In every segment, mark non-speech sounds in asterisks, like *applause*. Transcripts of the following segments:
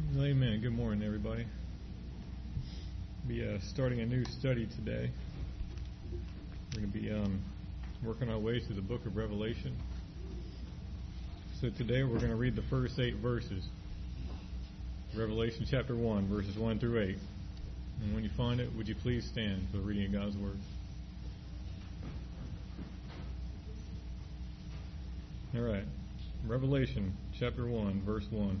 Amen. Good morning, everybody. Be uh, starting a new study today. We're going to be um, working our way through the book of Revelation. So today we're going to read the first eight verses. Revelation chapter 1, verses 1 through 8. And when you find it, would you please stand for the reading of God's Word? All right. Revelation chapter 1, verse 1.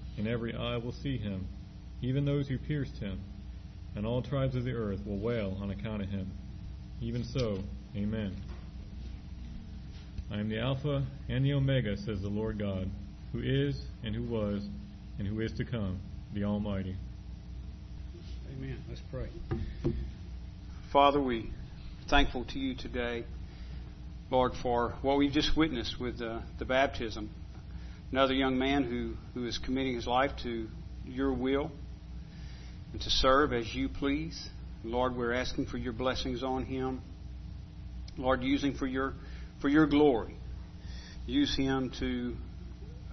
and every eye will see him, even those who pierced him, and all tribes of the earth will wail on account of him. Even so, Amen. I am the Alpha and the Omega, says the Lord God, who is, and who was, and who is to come, the Almighty. Amen. Let's pray. Father, we thankful to you today, Lord, for what we've just witnessed with uh, the baptism another young man who, who is committing his life to your will and to serve as you please. Lord, we're asking for your blessings on him. Lord, using for your for your glory. Use him to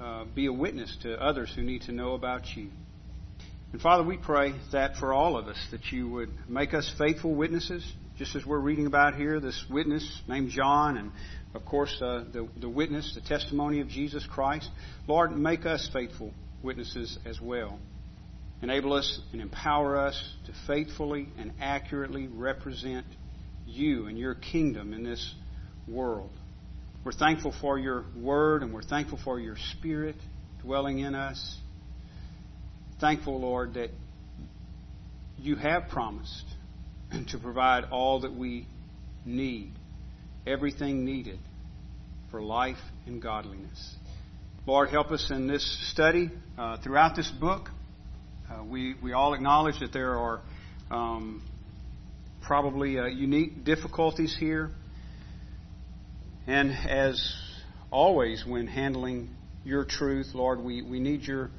uh, be a witness to others who need to know about you. And Father, we pray that for all of us, that you would make us faithful witnesses, just as we're reading about here, this witness named John, and of course, uh, the, the witness, the testimony of Jesus Christ. Lord, make us faithful witnesses as well. Enable us and empower us to faithfully and accurately represent you and your kingdom in this world. We're thankful for your word and we're thankful for your spirit dwelling in us. Thankful, Lord, that you have promised *clears throat* to provide all that we need everything needed for life and godliness. Lord, help us in this study uh, throughout this book. Uh, we, we all acknowledge that there are um, probably uh, unique difficulties here. And as always, when handling your truth, Lord, we, we need your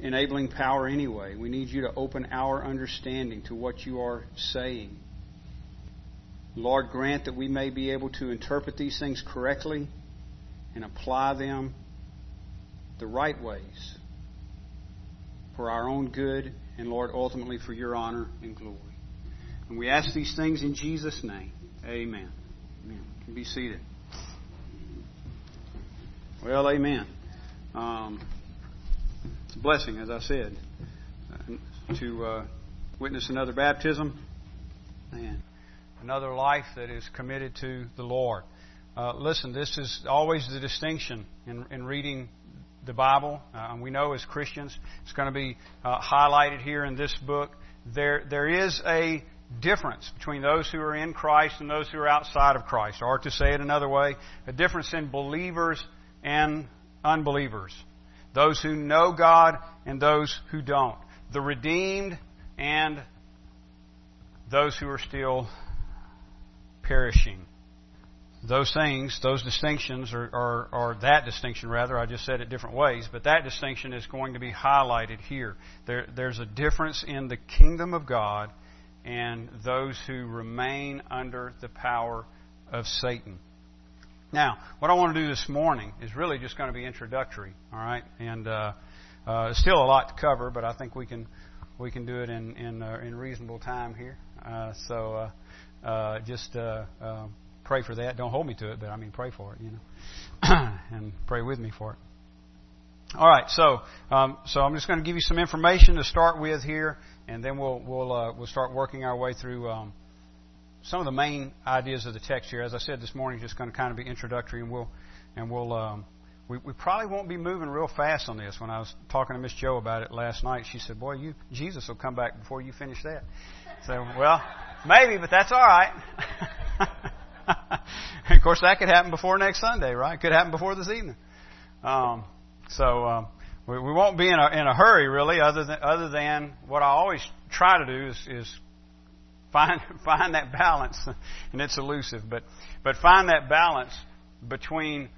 enabling power anyway. We need you to open our understanding to what you are saying. Lord, grant that we may be able to interpret these things correctly and apply them the right ways for our own good and, Lord, ultimately for your honor and glory. And we ask these things in Jesus' name. Amen. Amen. You can be seated. Well, amen. Um, it's a blessing, as I said, to uh, witness another baptism. Man another life that is committed to the Lord. Uh, listen, this is always the distinction in, in reading the Bible. Uh, we know as Christians, it's going to be uh, highlighted here in this book. There, there is a difference between those who are in Christ and those who are outside of Christ. Or to say it another way, a difference in believers and unbelievers. Those who know God and those who don't. The redeemed and those who are still perishing. Those things, those distinctions, are, are, are, that distinction rather, I just said it different ways, but that distinction is going to be highlighted here. There, there's a difference in the kingdom of God and those who remain under the power of Satan. Now, what I want to do this morning is really just going to be introductory, all right? And uh, uh, still a lot to cover, but I think we can we can do it in in, uh, in reasonable time here. Uh, so uh, just uh, uh, pray for that. Don't hold me to it, but I mean pray for it, you know, *clears throat* and pray with me for it. All right, so um, so I'm just going to give you some information to start with here, and then we'll we'll uh, we'll start working our way through um, some of the main ideas of the text here. As I said this morning, just going to kind of be introductory, and we'll and we'll um, we, we probably won't be moving real fast on this. When I was talking to Miss Joe about it last night, she said, "Boy, you Jesus will come back before you finish that." So, well, maybe, but that's all right. *laughs* of course, that could happen before next Sunday, right? Could happen before this evening. Um, so um, we, we won't be in a in a hurry, really. Other than other than what I always try to do is, is find *laughs* find that balance, *laughs* and it's elusive, but but find that balance between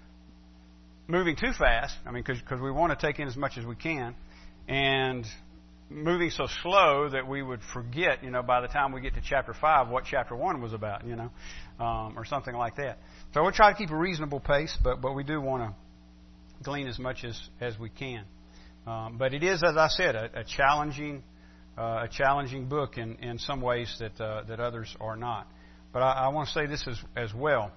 moving too fast. I mean, because we want to take in as much as we can, and moving so slow that we would forget, you know, by the time we get to chapter five, what chapter one was about, you know, um, or something like that. So we'll try to keep a reasonable pace, but but we do want to glean as much as, as we can. Um, but it is, as I said, a, a challenging uh, a challenging book in, in some ways that uh, that others are not. But I, I want to say this as, as well.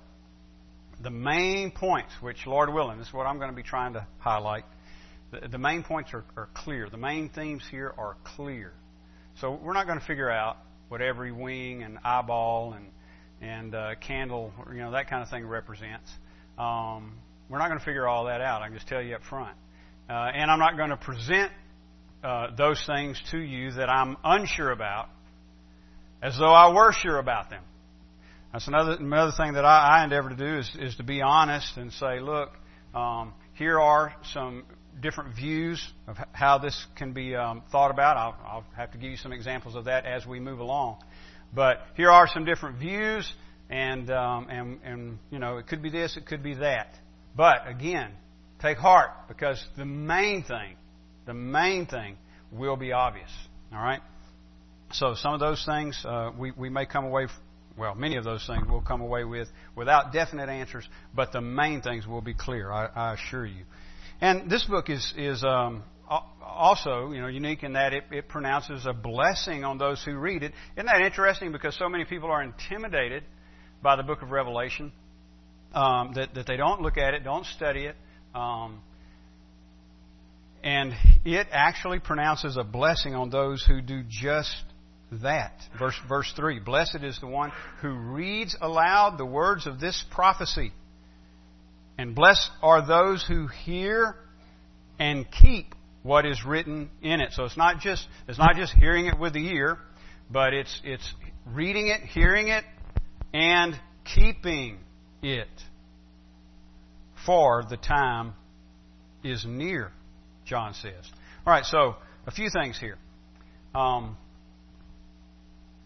The main points, which Lord willing, is what I'm going to be trying to highlight. The, the main points are, are clear. The main themes here are clear. So we're not going to figure out what every wing and eyeball and and uh, candle, you know, that kind of thing represents. Um, we're not going to figure all that out. I can just tell you up front. Uh, and I'm not going to present uh, those things to you that I'm unsure about as though I were sure about them. That's another another thing that I, I endeavor to do is, is to be honest and say, look, um, here are some different views of how this can be um, thought about. I'll, I'll have to give you some examples of that as we move along. But here are some different views, and um, and and you know, it could be this, it could be that. But again, take heart because the main thing, the main thing will be obvious. All right? So some of those things uh, we, we may come away, well, many of those things we'll come away with without definite answers, but the main things will be clear, I, I assure you. And this book is, is um, also, you know, unique in that it, it pronounces a blessing on those who read it. Isn't that interesting? Because so many people are intimidated by the book of Revelation um, that, that they don't look at it, don't study it. Um, and it actually pronounces a blessing on those who do just that. Verse, verse 3 Blessed is the one who reads aloud the words of this prophecy. And blessed are those who hear and keep what is written in it. So it's not just it's not just hearing it with the ear, but it's it's reading it, hearing it, and keeping it. For the time is near, John says. All right, so a few things here. Um,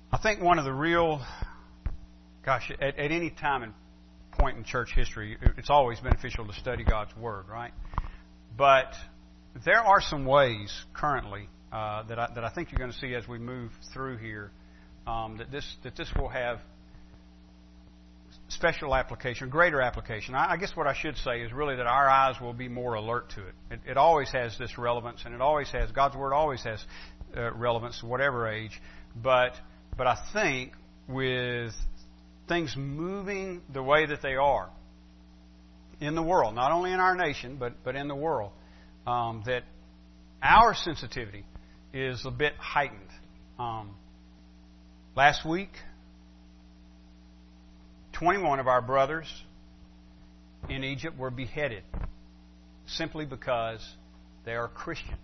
I think one of the real, gosh, at, at any time and point in church history, it's always beneficial to study God's Word, right? But there are some ways currently uh, that I, that I think you're going to see as we move through here um, that this that this will have special application, greater application. I, I guess what I should say is really that our eyes will be more alert to it. It, it always has this relevance, and it always has God's word always has uh, relevance, whatever age. But but I think with things moving the way that they are in the world, not only in our nation but but in the world, um, that our sensitivity is a bit heightened. Um, last week, 21 of our brothers in Egypt were beheaded simply because they are Christians.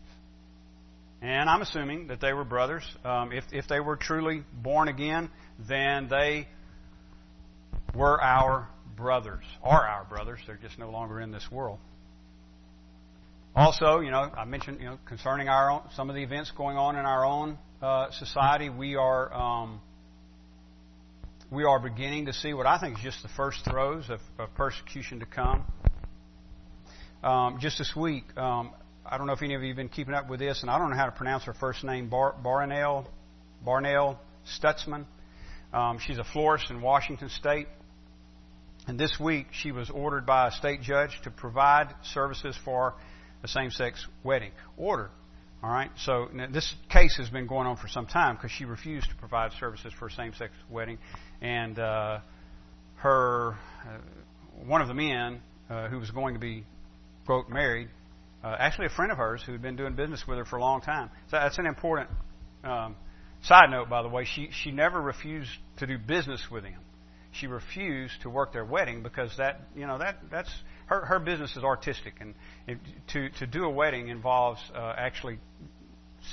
And I'm assuming that they were brothers. Um, if, if they were truly born again, then they were our brothers, are our brothers. They're just no longer in this world. Also, you know, I mentioned, you know, concerning our own, some of the events going on in our own uh, society, we are um, we are beginning to see what I think is just the first throes of, of persecution to come. Um, just this week, um, I don't know if any of you have been keeping up with this, and I don't know how to pronounce her first name, Bar- Barnell, Barnell Stutzman. Um, she's a florist in Washington State. And this week, she was ordered by a state judge to provide services for a same sex wedding. Ordered. All right. So this case has been going on for some time because she refused to provide services for a same-sex wedding, and uh, her uh, one of the men uh, who was going to be quote married uh, actually a friend of hers who had been doing business with her for a long time. So that's an important um, side note, by the way. She she never refused to do business with him. She refused to work their wedding because that you know that that's her her business is artistic and it, to to do a wedding involves uh, actually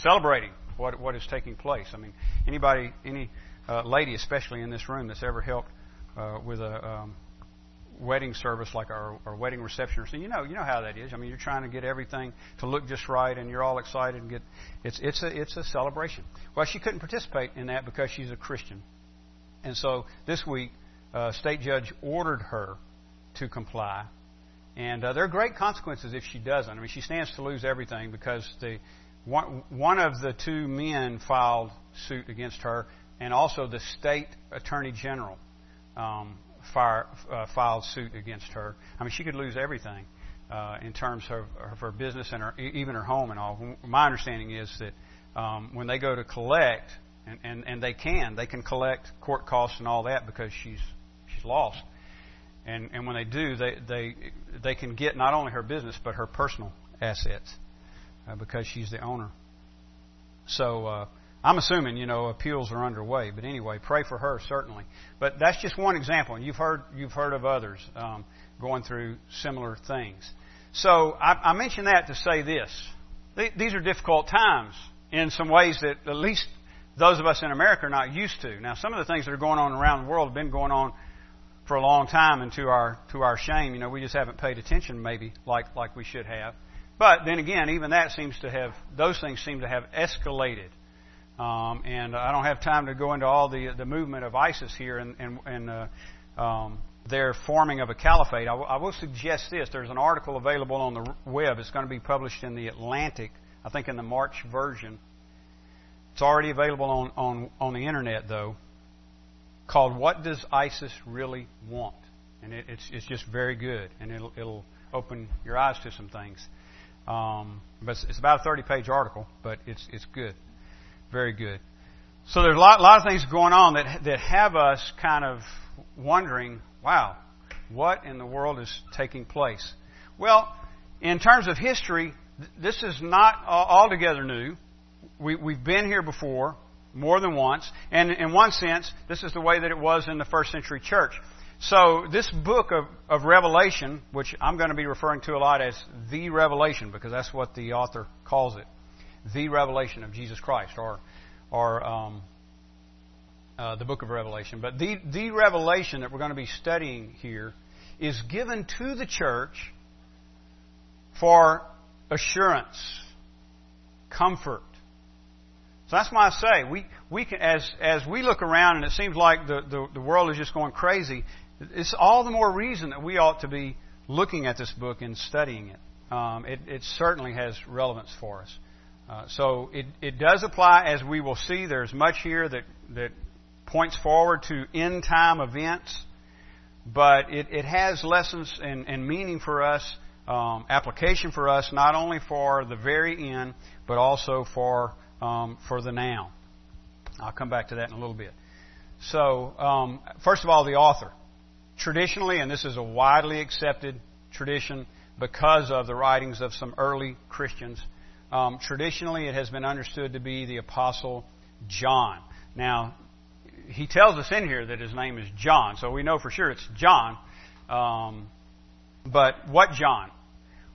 celebrating what what is taking place. I mean, anybody any uh, lady, especially in this room, that's ever helped uh, with a um, wedding service like our, our wedding reception. So you know, you know how that is. I mean, you're trying to get everything to look just right, and you're all excited and get. It's it's a it's a celebration. Well, she couldn't participate in that because she's a Christian, and so this week, uh, state judge ordered her to comply, and uh, there are great consequences if she doesn't. I mean, she stands to lose everything because the one one of the two men filed suit against her, and also the state attorney general. Um, fire, uh, filed suit against her. I mean, she could lose everything uh, in terms of, of her business and her, even her home and all. My understanding is that um, when they go to collect, and, and, and they can, they can collect court costs and all that because she's she's lost. And and when they do, they they they can get not only her business but her personal assets uh, because she's the owner. So. Uh, I'm assuming, you know, appeals are underway. But anyway, pray for her certainly. But that's just one example, and you've heard you've heard of others um, going through similar things. So I, I mention that to say this: these are difficult times in some ways that at least those of us in America are not used to. Now, some of the things that are going on around the world have been going on for a long time, and to our to our shame, you know, we just haven't paid attention maybe like like we should have. But then again, even that seems to have those things seem to have escalated um, and I don't have time to go into all the the movement of ISIS here and and, and uh, um, their forming of a caliphate. I, w- I will suggest this: there's an article available on the web. It's going to be published in the Atlantic, I think, in the March version. It's already available on on on the internet though. Called "What Does ISIS Really Want?" and it, it's it's just very good, and it'll it'll open your eyes to some things. Um, but it's, it's about a 30 page article, but it's it's good. Very good. So there's a lot, lot of things going on that that have us kind of wondering, wow, what in the world is taking place? Well, in terms of history, this is not altogether new. We, we've been here before more than once, and in one sense, this is the way that it was in the first century church. So this book of, of Revelation, which I'm going to be referring to a lot as the Revelation, because that's what the author calls it the revelation of Jesus Christ, or, or um, uh, the book of Revelation. But the, the revelation that we're going to be studying here is given to the church for assurance, comfort. So that's why I say we, we can, as as we look around and it seems like the, the, the world is just going crazy. It's all the more reason that we ought to be looking at this book and studying it. Um, it, it certainly has relevance for us. Uh, so it, it does apply, as we will see. There's much here that, that points forward to end time events, but it, it has lessons and, and meaning for us, um, application for us, not only for the very end, but also for, um, for the now. I'll come back to that in a little bit. So, um, first of all, the author. Traditionally, and this is a widely accepted tradition because of the writings of some early Christians, um, traditionally, it has been understood to be the Apostle John. Now, he tells us in here that his name is John, so we know for sure it's John. Um, but what John?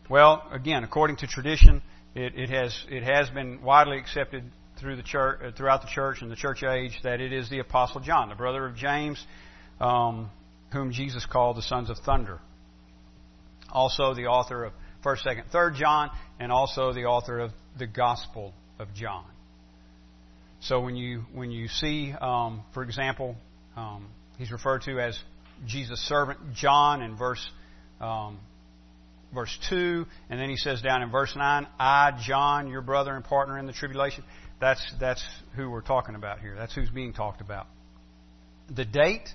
Well, again, according to tradition, it, it, has it has been widely accepted through the church, uh, throughout the church and the church age that it is the Apostle John, the brother of James, um, whom Jesus called the sons of thunder. Also, the author of First, Second, Third John, and also the author of the Gospel of John. So when you when you see, um, for example, um, he's referred to as Jesus' servant John in verse um, verse two, and then he says down in verse nine, "I, John, your brother and partner in the tribulation." That's that's who we're talking about here. That's who's being talked about. The date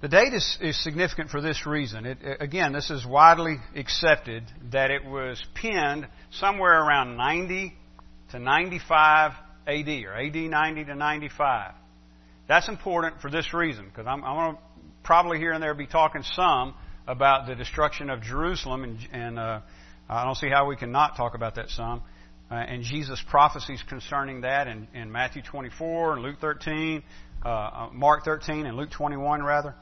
the date is, is significant for this reason. It, again, this is widely accepted that it was penned somewhere around 90 to 95 AD, or AD 90 to 95. That's important for this reason, because I'm, I'm going to probably here and there be talking some about the destruction of Jerusalem and, and uh, I don't see how we can not talk about that some. Uh, and Jesus' prophecies concerning that in, in Matthew 24 and Luke 13, uh, uh, Mark 13 and Luke 21 rather.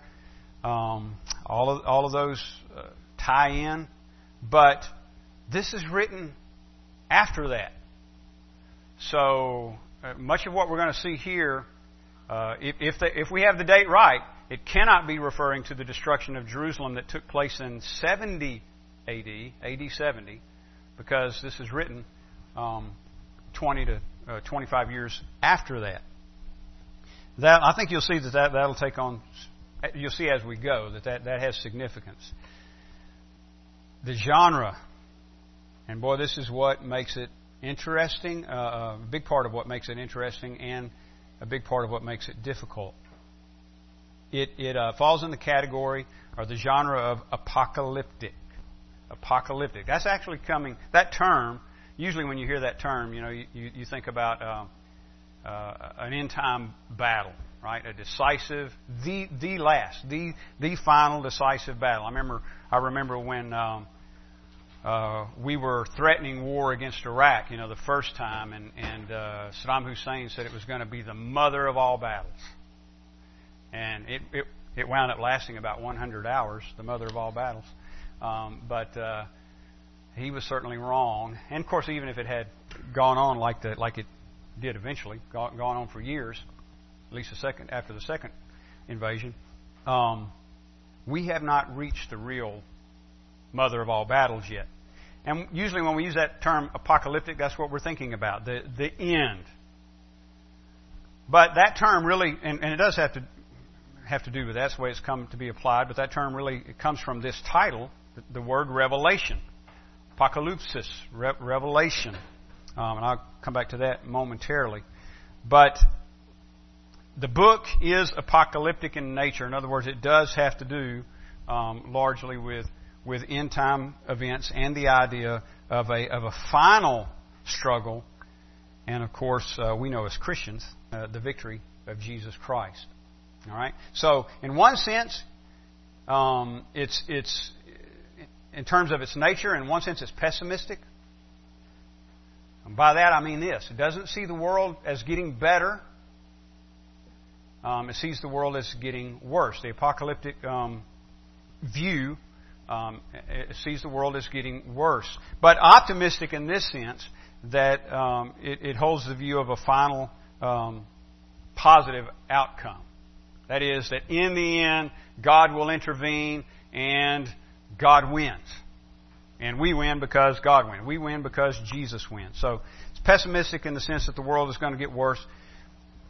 Um, all of all of those uh, tie in, but this is written after that. So uh, much of what we're going to see here, uh, if if, the, if we have the date right, it cannot be referring to the destruction of Jerusalem that took place in 70 AD, AD 70, because this is written um, 20 to uh, 25 years after that. That I think you'll see that, that that'll take on. You'll see as we go that that, that has significance. The genre, and boy, this is what makes it interesting. Uh, a big part of what makes it interesting, and a big part of what makes it difficult. It it uh, falls in the category or the genre of apocalyptic. Apocalyptic. That's actually coming. That term. Usually, when you hear that term, you know you, you think about. Uh, uh, an end time battle, right? A decisive, the the last, the the final decisive battle. I remember I remember when um, uh, we were threatening war against Iraq, you know, the first time, and and uh, Saddam Hussein said it was going to be the mother of all battles, and it it it wound up lasting about 100 hours, the mother of all battles, um, but. Uh, he was certainly wrong, and of course, even if it had gone on like the like it did eventually, gone, gone on for years, at least a second after the second invasion. Um, we have not reached the real mother of all battles yet. And usually, when we use that term apocalyptic, that's what we're thinking about the, the end. But that term really, and, and it does have to have to do with that. that's the way it's come to be applied. But that term really comes from this title, the, the word revelation, apocalypsis, re- revelation. Um, and I'll come back to that momentarily. But the book is apocalyptic in nature. In other words, it does have to do um, largely with with end time events and the idea of a of a final struggle, and of course uh, we know as Christians uh, the victory of Jesus Christ. All right. So in one sense, um, it's it's in terms of its nature. In one sense, it's pessimistic. And by that I mean this it doesn't see the world as getting better, um, it sees the world as getting worse. The apocalyptic um, view um, sees the world as getting worse. But optimistic in this sense that um, it, it, holds the view of a final um, positive outcome. That is, that in the end, God will intervene and God wins. And we win because God wins. We win because Jesus wins. So it's pessimistic in the sense that the world is going to get worse.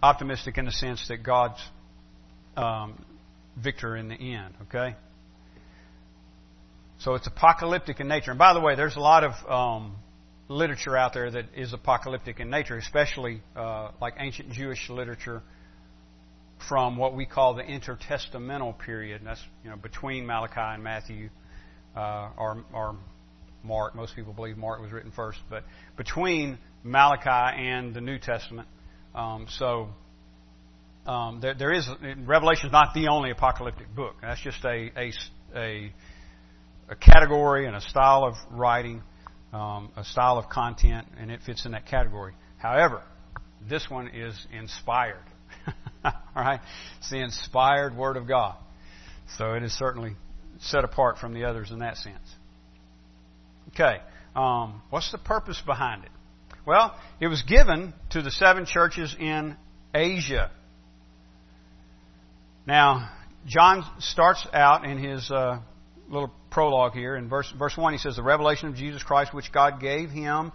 Optimistic in the sense that God's um, victor in the end. Okay? So it's apocalyptic in nature. And by the way, there's a lot of um, literature out there that is apocalyptic in nature, especially uh, like ancient Jewish literature from what we call the intertestamental period. And that's you know between Malachi and Matthew, uh, or, or Mark. Most people believe Mark was written first, but between Malachi and the New Testament. Um, so um, there, there is Revelation is not the only apocalyptic book. That's just a a, a, a category and a style of writing, um, a style of content, and it fits in that category. However, this one is inspired. *laughs* All right, it's the inspired Word of God. So it is certainly set apart from the others in that sense. Okay, um, what's the purpose behind it? Well, it was given to the seven churches in Asia. Now, John starts out in his uh, little prologue here in verse verse one. He says, "The revelation of Jesus Christ, which God gave him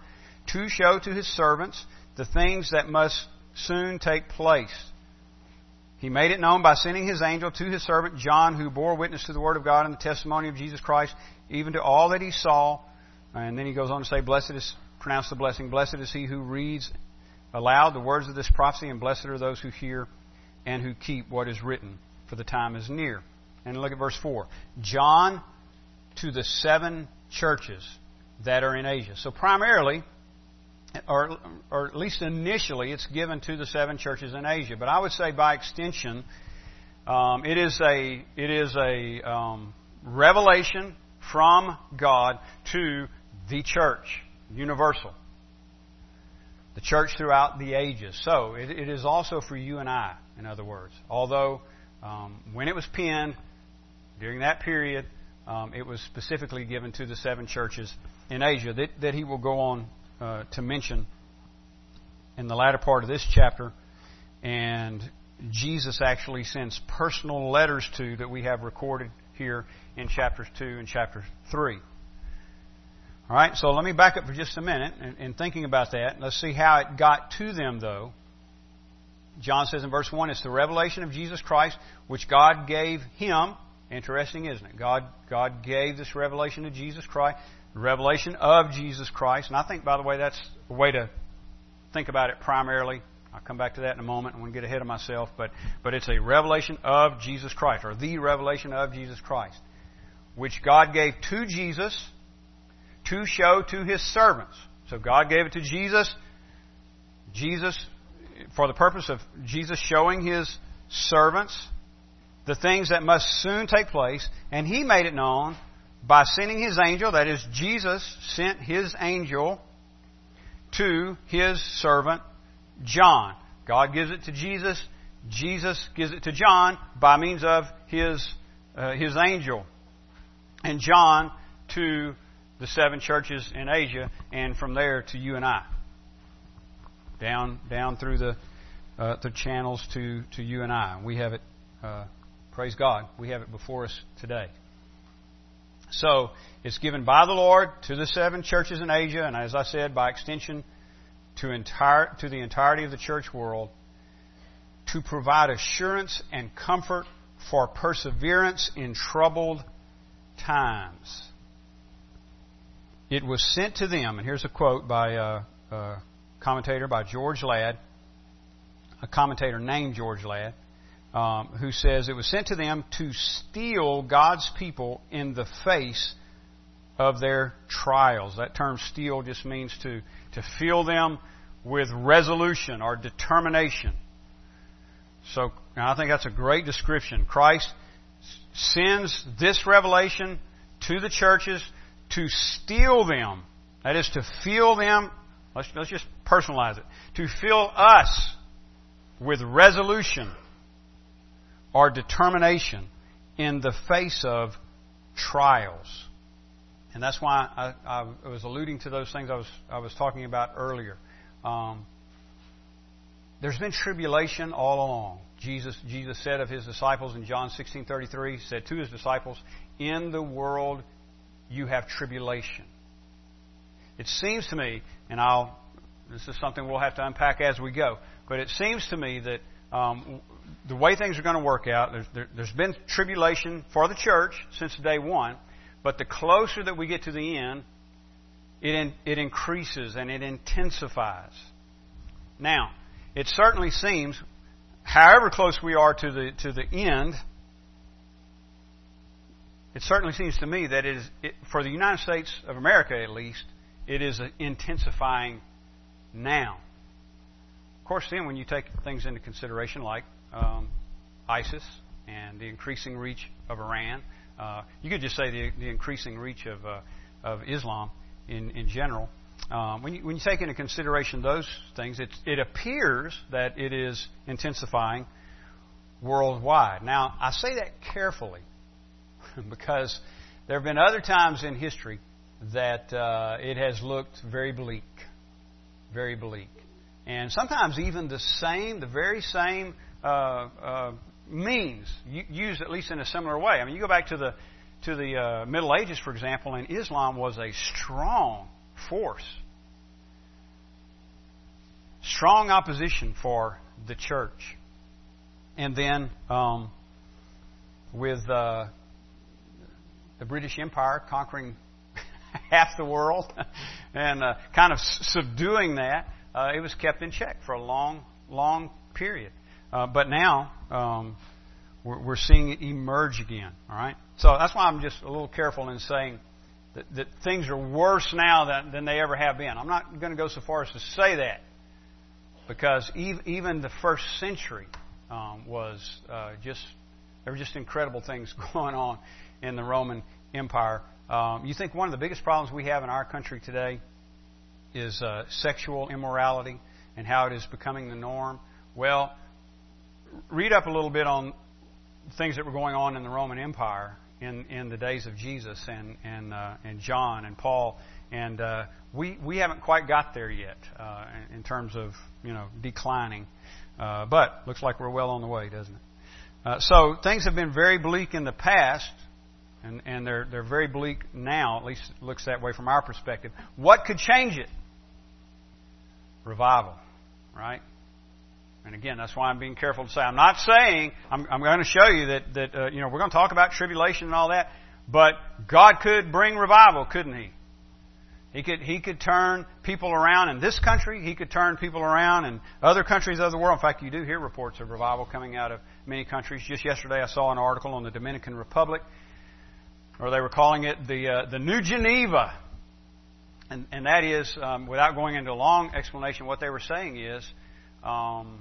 to show to His servants the things that must soon take place." He made it known by sending his angel to his servant John, who bore witness to the word of God and the testimony of Jesus Christ, even to all that he saw and then he goes on to say, Blessed is, pronounce the blessing, blessed is he who reads aloud the words of this prophecy, and blessed are those who hear and who keep what is written, for the time is near. And look at verse 4. John to the seven churches that are in Asia. So primarily, or, or at least initially, it's given to the seven churches in Asia. But I would say by extension, um, it is a, it is a um, revelation from God to the church, universal. The church throughout the ages. So, it, it is also for you and I, in other words. Although, um, when it was penned, during that period, um, it was specifically given to the seven churches in Asia that, that he will go on uh, to mention in the latter part of this chapter. And Jesus actually sends personal letters to that we have recorded here in chapters 2 and chapter 3. All right, so let me back up for just a minute in, in thinking about that. Let's see how it got to them, though. John says in verse 1 it's the revelation of Jesus Christ, which God gave him. Interesting, isn't it? God, God gave this revelation to Jesus Christ, revelation of Jesus Christ. And I think, by the way, that's a way to think about it primarily. I'll come back to that in a moment. I want to get ahead of myself, but, but it's a revelation of Jesus Christ, or the revelation of Jesus Christ, which God gave to Jesus to show to his servants. So God gave it to Jesus. Jesus, for the purpose of Jesus showing his servants the things that must soon take place, and he made it known by sending his angel, that is, Jesus sent his angel to his servant John. God gives it to Jesus. Jesus gives it to John by means of his, uh, his angel. And John to the seven churches in Asia, and from there to you and I. Down, down through the, uh, the channels to, to you and I. We have it, uh, praise God, we have it before us today. So, it's given by the Lord to the seven churches in Asia, and as I said, by extension to, entire, to the entirety of the church world, to provide assurance and comfort for perseverance in troubled times. It was sent to them, and here's a quote by a, a commentator by George Ladd, a commentator named George Ladd, um, who says it was sent to them to steel God's people in the face of their trials. That term "steel" just means to, to fill them with resolution or determination. So I think that's a great description. Christ sends this revelation to the churches to steel them. That is to fill them, let's, let's just personalize it, to fill us with resolution or determination in the face of trials. And that's why I, I was alluding to those things I was, I was talking about earlier. Um, there's been tribulation all along. Jesus, Jesus said of his disciples in John 16:33, said to his disciples, "In the world you have tribulation. It seems to me, and I'll, this is something we'll have to unpack as we go, but it seems to me that um, the way things are going to work out, there's, there, has been tribulation for the church since day one, but the closer that we get to the end, it, in, it increases and it intensifies. Now, it certainly seems, however close we are to the, to the end, it certainly seems to me that it is, it, for the United States of America at least, it is intensifying now. Of course, then when you take things into consideration like um, ISIS and the increasing reach of Iran, uh, you could just say the, the increasing reach of, uh, of Islam in, in general. Um, when, you, when you take into consideration those things, it appears that it is intensifying worldwide. Now, I say that carefully *laughs* because there have been other times in history that uh, it has looked very bleak, very bleak, and sometimes even the same, the very same uh, uh, means used at least in a similar way. I mean, you go back to the to the uh, Middle Ages, for example, and Islam was a strong force, strong opposition for the church, and then um, with uh, the British Empire conquering *laughs* half the world *laughs* and uh, kind of subduing that, uh, it was kept in check for a long, long period. Uh, but now um, we're, we're, seeing it emerge again. All right, so that's why I'm just a little careful in saying that, that things are worse now than, than they ever have been. I'm not going to go so far as to say that because even the first century um, was uh, just there were just incredible things *laughs* going on in the Roman Empire Um, you think one of the biggest problems we have in our country today is uh, sexual immorality and how it is becoming the norm? Well, read up a little bit on things that were going on in the Roman Empire in, in the days of Jesus and and uh, and John and Paul, and uh, we we haven't quite got there yet uh, in, terms of you know declining, uh, but looks like we're well on the way, doesn't it? Uh, so things have been very bleak in the past, and and they're they're very bleak now. At least it looks that way from our perspective. What could change it? Revival, right? And again, that's why I'm being careful to say. I'm not saying, I'm, I'm going to show you that, that uh, you know, we're going to talk about tribulation and all that, but God could bring revival, couldn't He? He could, he could turn people around in this country. He could turn people around in other countries of the world. In fact, you do hear reports of revival coming out of many countries. Just yesterday, I saw an article on the Dominican Republic, or they were calling it the uh, the New Geneva, and and that is, um, without going into a long explanation, what they were saying is um,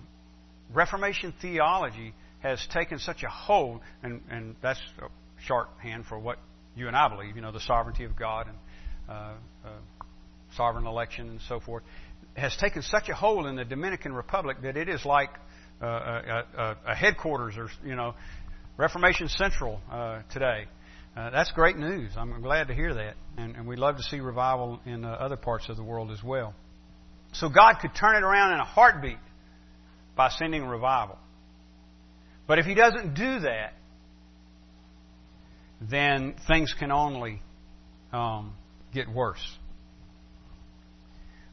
Reformation theology has taken such a hold, and, and that's a shorthand for what you and I believe, you know, the sovereignty of God and uh, uh, sovereign election and so forth, has taken such a hold in the Dominican Republic that it is like uh, a, a, a, headquarters or, you know, Reformation Central uh, today. Uh, that's great news. I'm glad to hear that. And, and we'd love to see revival in uh, other parts of the world as well. So God could turn it around in a heartbeat by sending revival. But if he doesn't do that, then things can only um, get worse.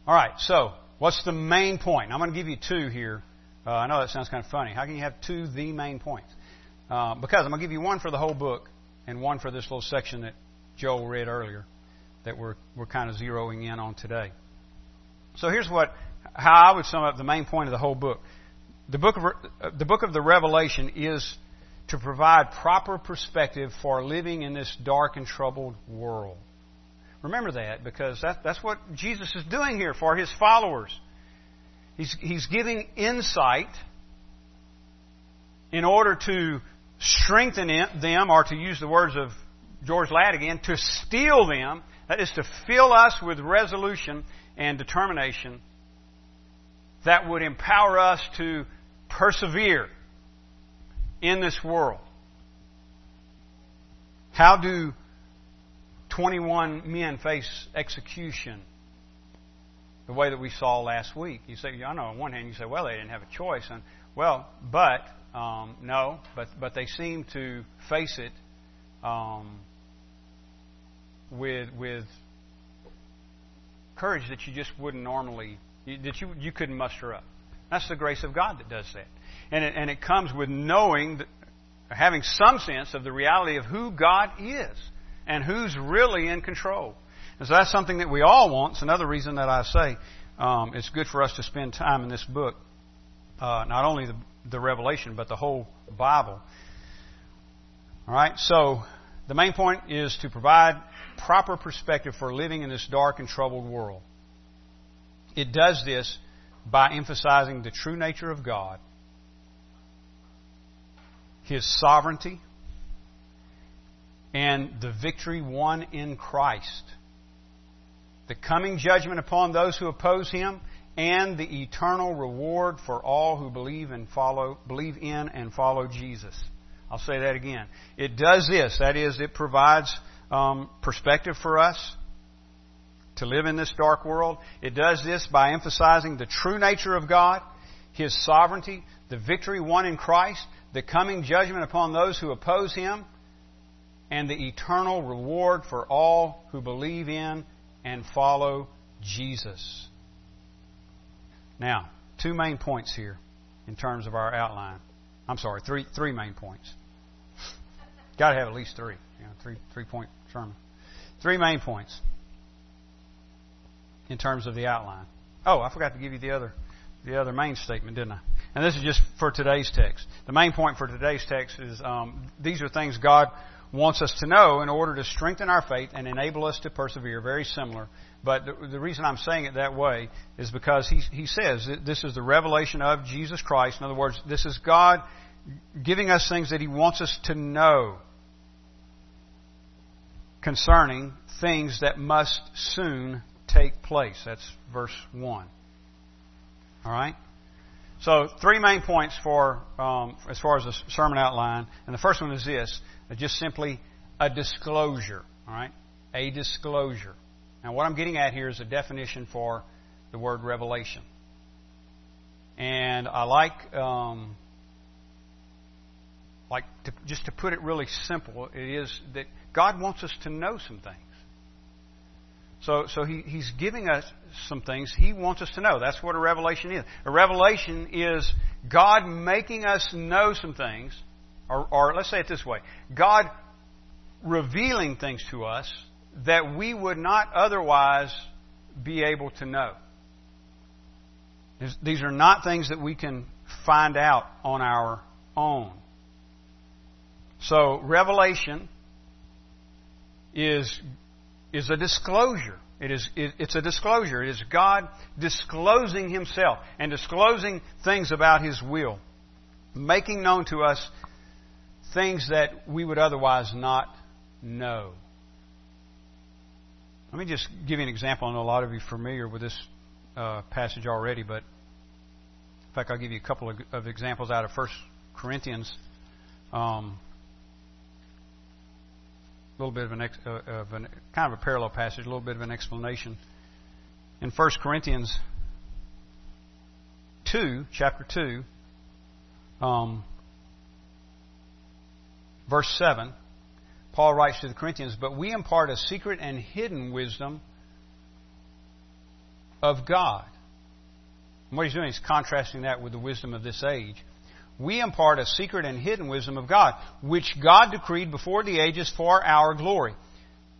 All right, so what's the main point? I'm going to give you two here. Uh, I know that sounds kind of funny. How can you have two the main points? Uh, because I'm going to give you one for the whole book and one for this little section that Joel read earlier that we're, we're kind of zeroing in on today. So here's what how I would sum up the main point of the whole book the book of the book of the Revelation is to provide proper perspective for living in this dark and troubled world. Remember that because that, that's what Jesus is doing here for his followers. He's, he's giving insight in order to strengthen them, or to use the words of George Ladd again, to steel them. That is to fill us with resolution and determination that would empower us to persevere in this world. How do 21 men face execution the way that we saw last week? You say, I know on one hand you say, well, they didn't have a choice. And, well, but, um, no, but, but they seem to face it um, with, with courage that you just wouldn't normally, that you, you couldn't muster up. That's the grace of God that does that. And it, and it comes with knowing, that, having some sense of the reality of who God is and who's really in control. And so that's something that we all want. It's another reason that I say um, it's good for us to spend time in this book, uh, not only the, the Revelation, but the whole Bible. All right, so the main point is to provide proper perspective for living in this dark and troubled world. It does this by emphasizing the true nature of God, His sovereignty, and the victory won in Christ, the coming judgment upon those who oppose Him, and the eternal reward for all who believe and follow, believe in and follow Jesus. I'll say that again. It does this. That is, it provides um, perspective for us to live in this dark world. It does this by emphasizing the true nature of God, His sovereignty, the victory won in Christ, the coming judgment upon those who oppose Him, and the eternal reward for all who believe in and follow Jesus. Now, two main points here in terms of our outline. I'm sorry, three three main points. *laughs* Got to have at least three. You know, three three point sermon. Three main points in terms of the outline. Oh, I forgot to give you the other the other main statement, didn't I? And this is just for today's text. The main point for today's text is um, these are things God wants us to know in order to strengthen our faith and enable us to persevere. Very similar. But the, the reason I'm saying it that way is because he, he says that this is the revelation of Jesus Christ. In other words, this is God giving us things that He wants us to know. concerning things that must soon take place. That's verse 1. All right? So, three main points for um, as far as the sermon outline. And the first one is this just simply a disclosure. All right? A disclosure. Now, what I'm getting at here is a definition for the word revelation. And I like, um, like to, just to put it really simple, it is that God wants us to know some things. So, so he, he's giving us some things he wants us to know. That's what a revelation is. A revelation is God making us know some things, or, or let's say it this way God revealing things to us that we would not otherwise be able to know. These are not things that we can find out on our own. So, revelation is, is a disclosure. It is, it, it's a disclosure. It is God disclosing Himself and disclosing things about His will, making known to us things that we would otherwise not know. Let me just give you an example. I know a lot of you are familiar with this uh, passage already, but in fact, I'll give you a couple of, of examples out of 1 Corinthians. Um, little bit of an, ex, uh, of an kind of a parallel passage, a little bit of an explanation. In 1 Corinthians 2, chapter 2, um, verse 7, Paul writes to the Corinthians, But we impart a secret and hidden wisdom of God. And what he's doing is contrasting that with the wisdom of this age. We impart a secret and hidden wisdom of God, which God decreed before the ages for our glory.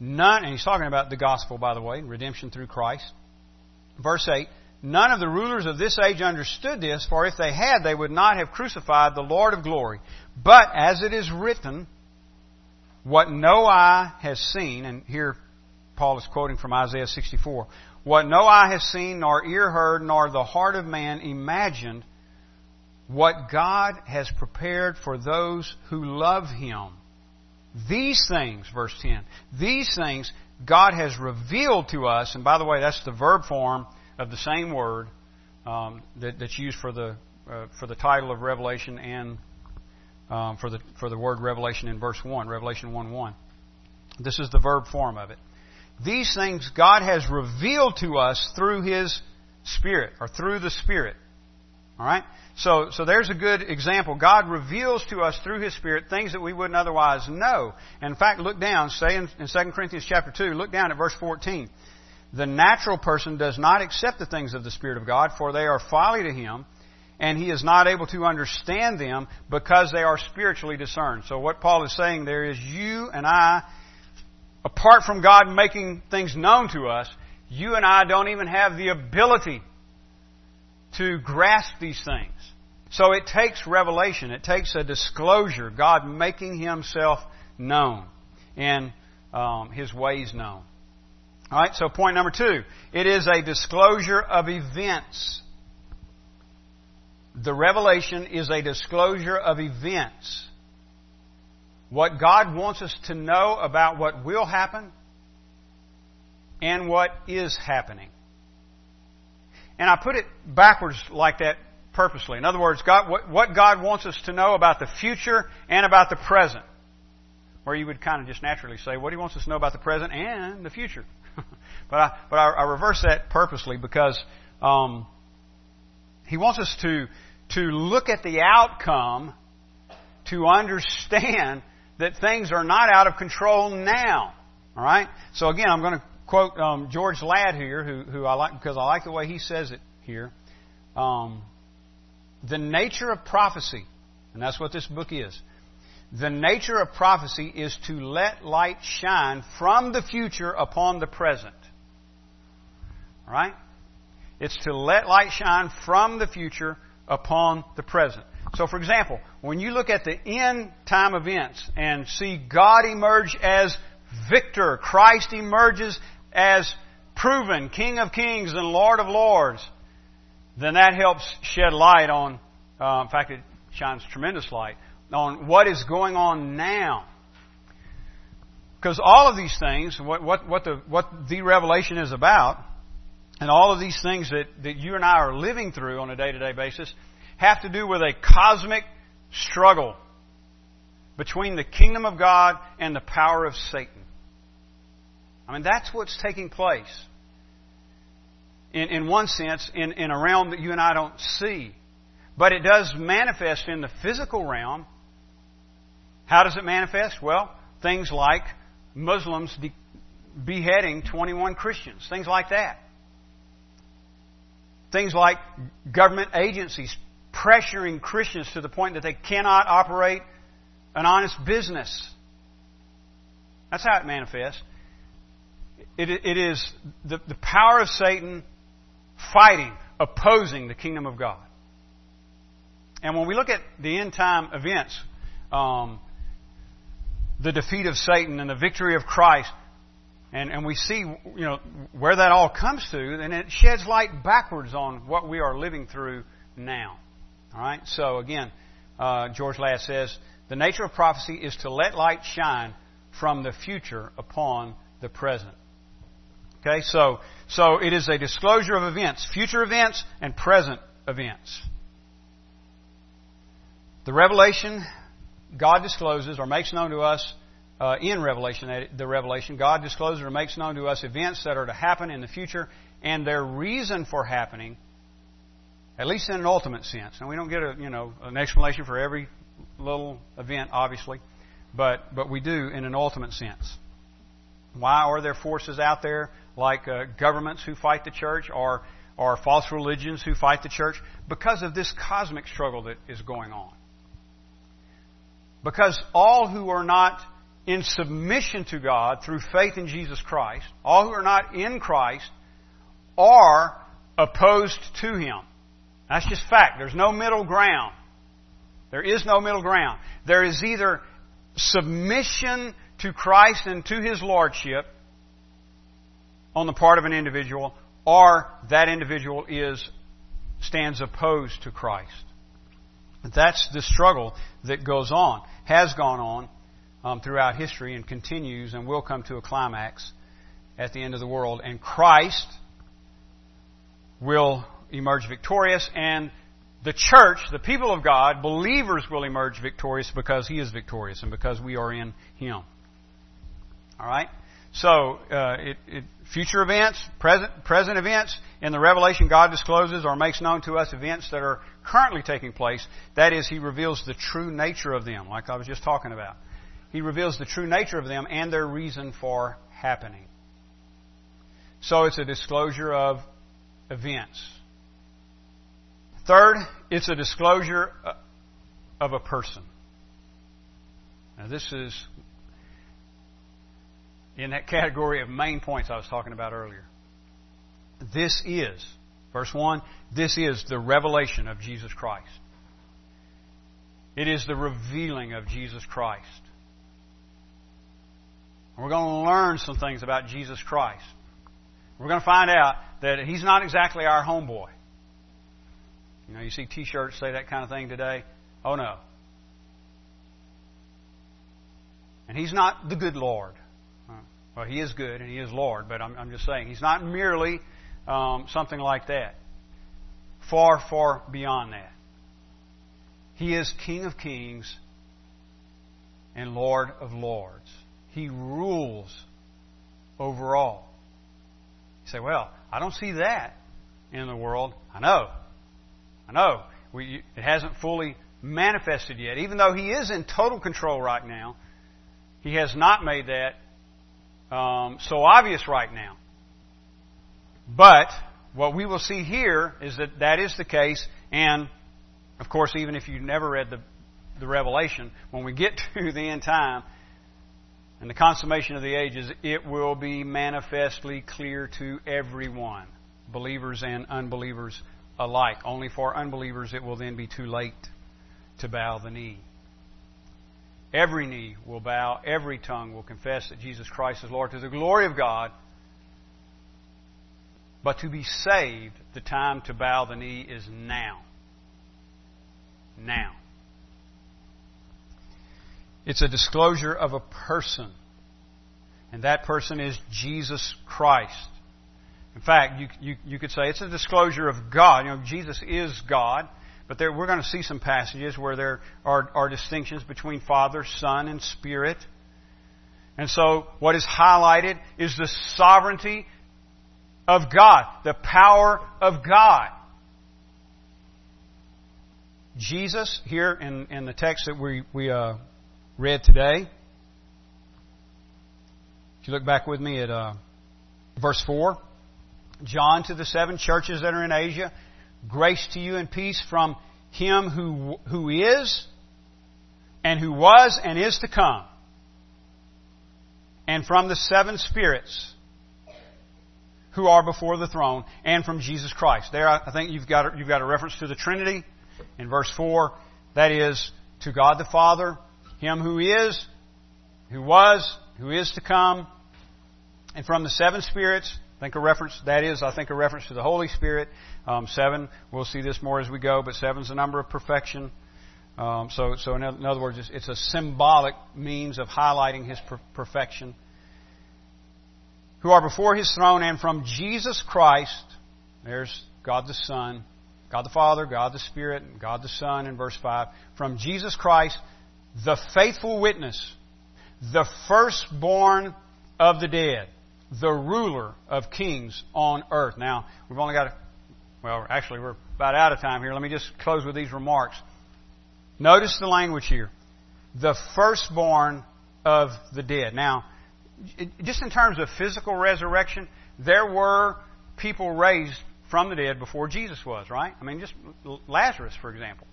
None, and he's talking about the gospel, by the way, redemption through Christ. Verse 8, None of the rulers of this age understood this, for if they had, they would not have crucified the Lord of glory. But as it is written, what no eye has seen, and here Paul is quoting from Isaiah 64, what no eye has seen, nor ear heard, nor the heart of man imagined, what God has prepared for those who love Him. These things, verse 10, these things God has revealed to us, and by the way, that's the verb form of the same word um, that, that's used for the, uh, for the title of Revelation and um, for, the, for the word revelation in verse 1, Revelation 1 1. This is the verb form of it. These things God has revealed to us through His Spirit, or through the Spirit. Alright? So, so there's a good example. God reveals to us through His Spirit things that we wouldn't otherwise know. In fact, look down, say in, in 2 Corinthians chapter 2, look down at verse 14. The natural person does not accept the things of the Spirit of God, for they are folly to him, and he is not able to understand them because they are spiritually discerned. So what Paul is saying there is you and I, apart from God making things known to us, you and I don't even have the ability to grasp these things. So it takes revelation. It takes a disclosure. God making Himself known and um, His ways known. All right. So point number two: it is a disclosure of events the revelation is a disclosure of events. What God wants us to know about what will happen and what is happening. And I put it backwards like that purposely. In other words, God, what, what God wants us to know about the future and about the present. Where you would kind of just naturally say, what He wants us to know about the present and the future. *laughs* but I, but I, I, reverse that purposely because um, He wants us to to look at the outcome to understand that things are not out of control now. All right. So again, I'm going to quote um, George Ladd here, who, who I like because I like the way he says it here. Um, the nature of prophecy, and that's what this book is. The nature of prophecy is to let light shine from the future upon the present. All right? It's to let light shine from the future upon the present. So, for example, when you look at the end time events and see God emerge as victor, Christ emerges as proven King of Kings and Lord of Lords, then that helps shed light on, uh, in fact, it shines tremendous light on what is going on now. because all of these things, what, what, what, the, what the revelation is about, and all of these things that, that you and I are living through on a day to day basis, have to do with a cosmic struggle between the kingdom of God and the power of Satan. I mean, that's what's taking place. In, in one sense, in, in a realm that you and I don't see. But it does manifest in the physical realm. How does it manifest? Well, things like Muslims de- beheading 21 Christians, things like that. Things like government agencies pressuring Christians to the point that they cannot operate an honest business. That's how it manifests. It, it is the, the power of Satan fighting, opposing the kingdom of God. And when we look at the end time events, um, the defeat of Satan and the victory of Christ, and, and we see you know where that all comes to, then it sheds light backwards on what we are living through now. All right. So again, uh, George Ladd says the nature of prophecy is to let light shine from the future upon the present. Okay. So so it is a disclosure of events, future events and present events. The revelation God discloses or makes known to us uh, in Revelation, the Revelation, God discloses or makes known to us events that are to happen in the future and their reason for happening, at least in an ultimate sense. And we don't get a you know an explanation for every little event, obviously, but but we do in an ultimate sense. Why are there forces out there like uh, governments who fight the church or or false religions who fight the church? Because of this cosmic struggle that is going on. Because all who are not in submission to God through faith in Jesus Christ, all who are not in Christ, are opposed to Him. That's just fact. There's no middle ground. There is no middle ground. There is either submission to Christ and to His Lordship on the part of an individual, or that individual is stands opposed to Christ. That's the struggle that goes on, has gone on um, throughout history, and continues and will come to a climax at the end of the world. And Christ will emerge victorious, and the church, the people of God, believers will emerge victorious because He is victorious and because we are in Him. All right? So, uh, it, it, future events, present, present events, in the Revelation, God discloses or makes known to us events that are currently taking place. That is, He reveals the true nature of them, like I was just talking about. He reveals the true nature of them and their reason for happening. So it's a disclosure of events. Third, it's a disclosure uh, of a person. Now, this is in that category of main points I was talking about earlier. This is, verse 1, this is the revelation of Jesus Christ. It is the revealing of Jesus Christ. we're going to learn some things about Jesus Christ. We're going to find out that He's not exactly our homeboy. You know, you see t shirts say that kind of thing today. Oh no. And He's not the good Lord. Well, He is good and He is Lord, but I'm, I'm just saying, He's not merely um, something like that. Far, far beyond that. He is King of kings and Lord of lords. He rules over all. You say, well, I don't see that in the world. I know. I know. We, it hasn't fully manifested yet. Even though He is in total control right now, He has not made that um, so obvious right now. But what we will see here is that that is the case, and of course, even if you never read the, the Revelation, when we get *laughs* to the end time and the consummation of the ages, it will be manifestly clear to everyone, believers and unbelievers alike. Only for unbelievers it will then be too late to bow the knee. Every knee will bow, every tongue will confess that Jesus Christ is Lord to the glory of God. But to be saved, the time to bow the knee is now. Now. It's a disclosure of a person. And that person is Jesus Christ. In fact, you, you, you could say it's a disclosure of God. You know, Jesus is God. But there, we're going to see some passages where there are, are distinctions between Father, Son, and Spirit. And so, what is highlighted is the sovereignty of God, the power of God. Jesus, here in, in the text that we, we uh, read today, if you look back with me at uh, verse 4, John to the seven churches that are in Asia, Grace to you and peace from him who, who is, and who was, and is to come. And from the seven spirits who are before the throne, and from Jesus Christ. There, I think you've got, you've got a reference to the Trinity in verse 4. That is, to God the Father, Him who is, who was, who is to come, and from the seven spirits think a reference, that is, I think a reference to the Holy Spirit. Um, seven, we'll see this more as we go, but seven is the number of perfection. Um, so, so in, in, other words, it's, it's, a symbolic means of highlighting His per- perfection. Who are before His throne and from Jesus Christ, there's God the Son, God the Father, God the Spirit, and God the Son in verse 5. From Jesus Christ, the faithful witness, the firstborn of the dead the ruler of kings on earth. Now, we've only got, a, well, actually, we're about out of time here. Let me just close with these remarks. Notice the language here. The firstborn of the dead. Now, just in terms of physical resurrection, there were people raised from the dead before Jesus was, right? I mean, just Lazarus, for example,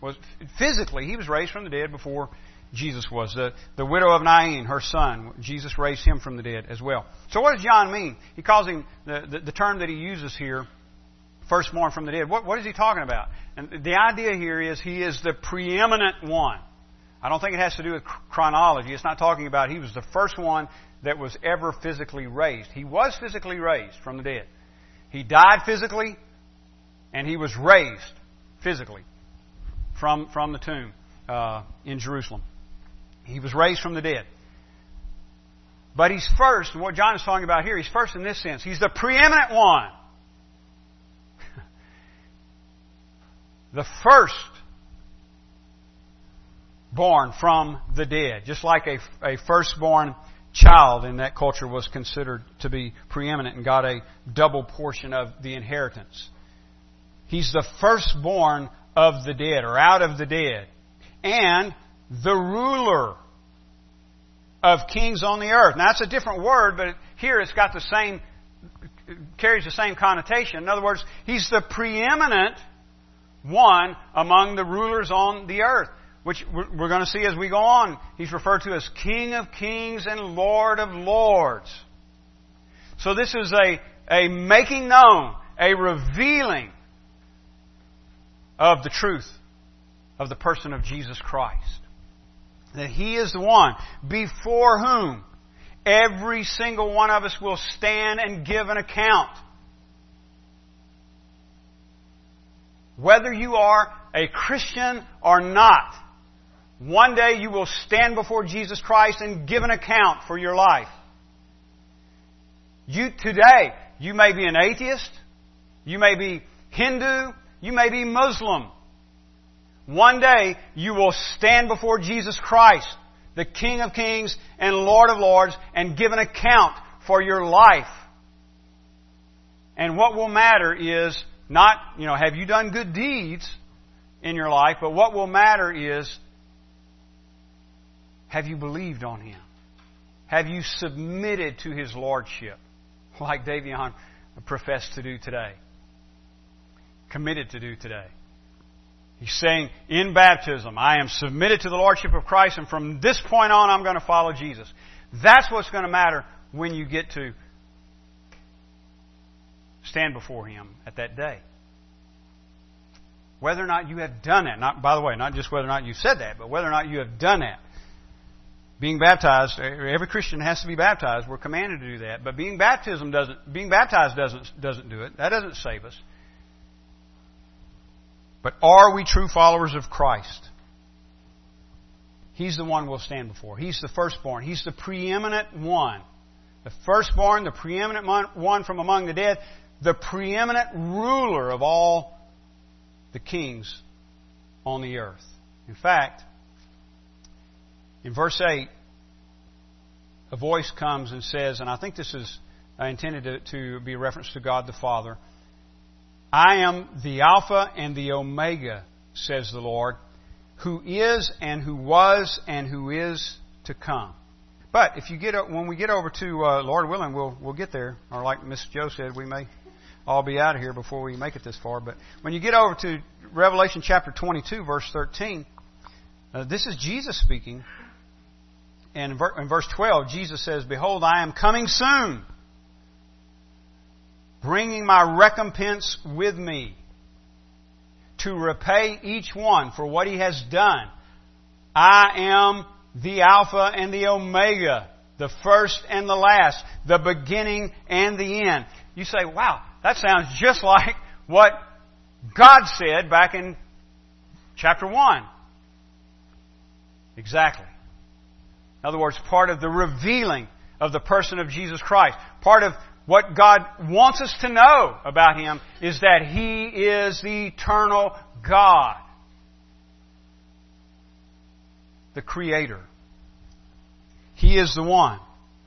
was physically he was raised from the dead before Jesus was. The, the widow of Nain, her son, Jesus raised him from the dead as well. So what does John mean? He calls him, the, the, the term that he uses here, firstborn from the dead. What, what is he talking about? And the idea here is he is the preeminent one. I don't think it has to do with chronology. It's not talking about he was the first one that was ever physically raised. He was physically raised from the dead. He died physically, and he was raised physically from, from the tomb uh, in Jerusalem. He was raised from the dead. But he's first, and what John is talking about here, he's first in this sense. He's the preeminent one. *laughs* the first born from the dead. Just like a, a firstborn child in that culture was considered to be preeminent and got a double portion of the inheritance. He's the firstborn of the dead, or out of the dead and the ruler of kings on the earth. Now that's a different word, but here it's got the same, carries the same connotation. In other words, he's the preeminent one among the rulers on the earth, which we're going to see as we go on. He's referred to as King of Kings and Lord of Lords. So this is a, a making known, a revealing of the truth of the person of Jesus Christ. That He is the one before whom every single one of us will stand and give an account. Whether you are a Christian or not, one day you will stand before Jesus Christ and give an account for your life. You today, you may be an atheist, you may be Hindu, you may be Muslim. One day you will stand before Jesus Christ, the King of Kings and Lord of Lords, and give an account for your life. And what will matter is not, you know, have you done good deeds in your life, but what will matter is have you believed on Him? Have you submitted to His Lordship, like Davion professed to do today? Committed to do today. He's saying, in baptism, I am submitted to the Lordship of Christ, and from this point on, I'm going to follow Jesus. That's what's going to matter when you get to stand before Him at that day. Whether or not you have done that, not, by the way, not just whether or not you said that, but whether or not you have done that. Being baptized, every Christian has to be baptized. We're commanded to do that. But being baptism doesn't, being baptized doesn't, doesn't do it. That doesn't save us. But are we true followers of Christ? He's the one we'll stand before. He's the firstborn. He's the preeminent one. The firstborn, the preeminent one from among the dead, the preeminent ruler of all the kings on the earth. In fact, in verse 8, a voice comes and says, and I think this is intended to, to be a reference to God the Father I am the Alpha and the Omega, says the Lord, who is and who was and who is to come. But if you get when we get over to uh, Lord willing, we'll we'll get there. Or like Miss Joe said, we may all be out of here before we make it this far. But when you get over to Revelation chapter 22, verse 13, uh, this is Jesus speaking. And in, in verse 12, Jesus says, "Behold, I am coming soon." Bringing my recompense with me to repay each one for what he has done. I am the Alpha and the Omega, the first and the last, the beginning and the end. You say, wow, that sounds just *laughs* like what God said back in chapter 1. Exactly. In other words, part of the revealing of the person of Jesus Christ. Part of what God wants us to know about Him is that He is the eternal God, the Creator. He is the one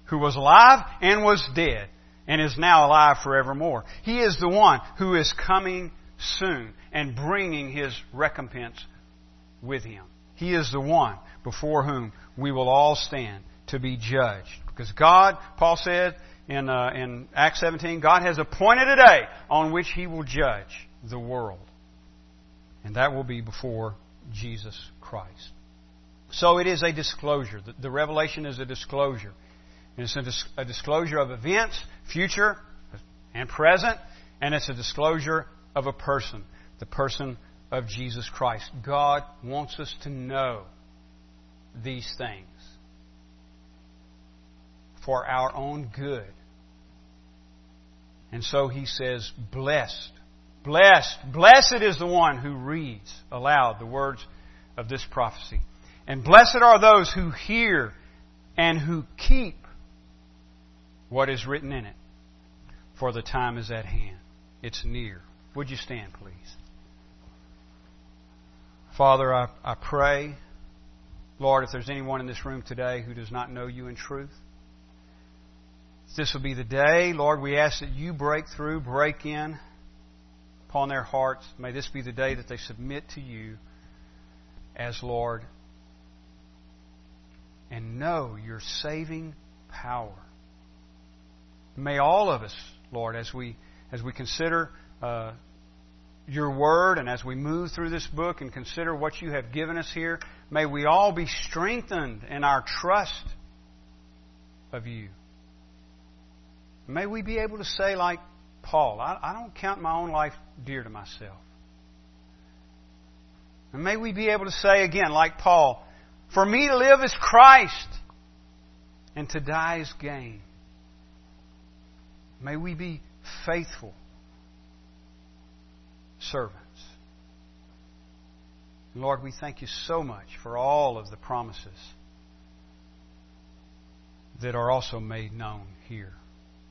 who was alive and was dead and is now alive forevermore. He is the one who is coming soon and bringing His recompense with Him. He is the one before whom we will all stand to be judged. Because God, Paul said, in, uh, in Acts 17, God has appointed a day on which He will judge the world. And that will be before Jesus Christ. So it is a disclosure. The, the revelation is a disclosure. And it's a, dis- a disclosure of events, future and present, and it's a disclosure of a person, the person of Jesus Christ. God wants us to know these things for our own good. And so he says, blessed, blessed, blessed is the one who reads aloud the words of this prophecy. And blessed are those who hear and who keep what is written in it. For the time is at hand. It's near. Would you stand, please? Father, I, I pray, Lord, if there's anyone in this room today who does not know you in truth, this will be the day, Lord, we ask that you break through, break in upon their hearts. May this be the day that they submit to you as Lord and know your saving power. May all of us, Lord, as we as we consider uh, your word and as we move through this book and consider what you have given us here, may we all be strengthened in our trust of you. May we be able to say, like Paul, I, I don't count my own life dear to myself. And may we be able to say again, like Paul, for me to live is Christ, and to die is gain. May we be faithful servants. Lord, we thank you so much for all of the promises that are also made known here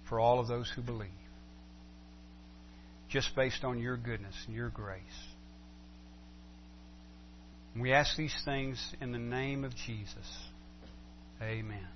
for all of those who believe. Just based on your goodness and your grace. We ask these things in the name of Jesus. Amen.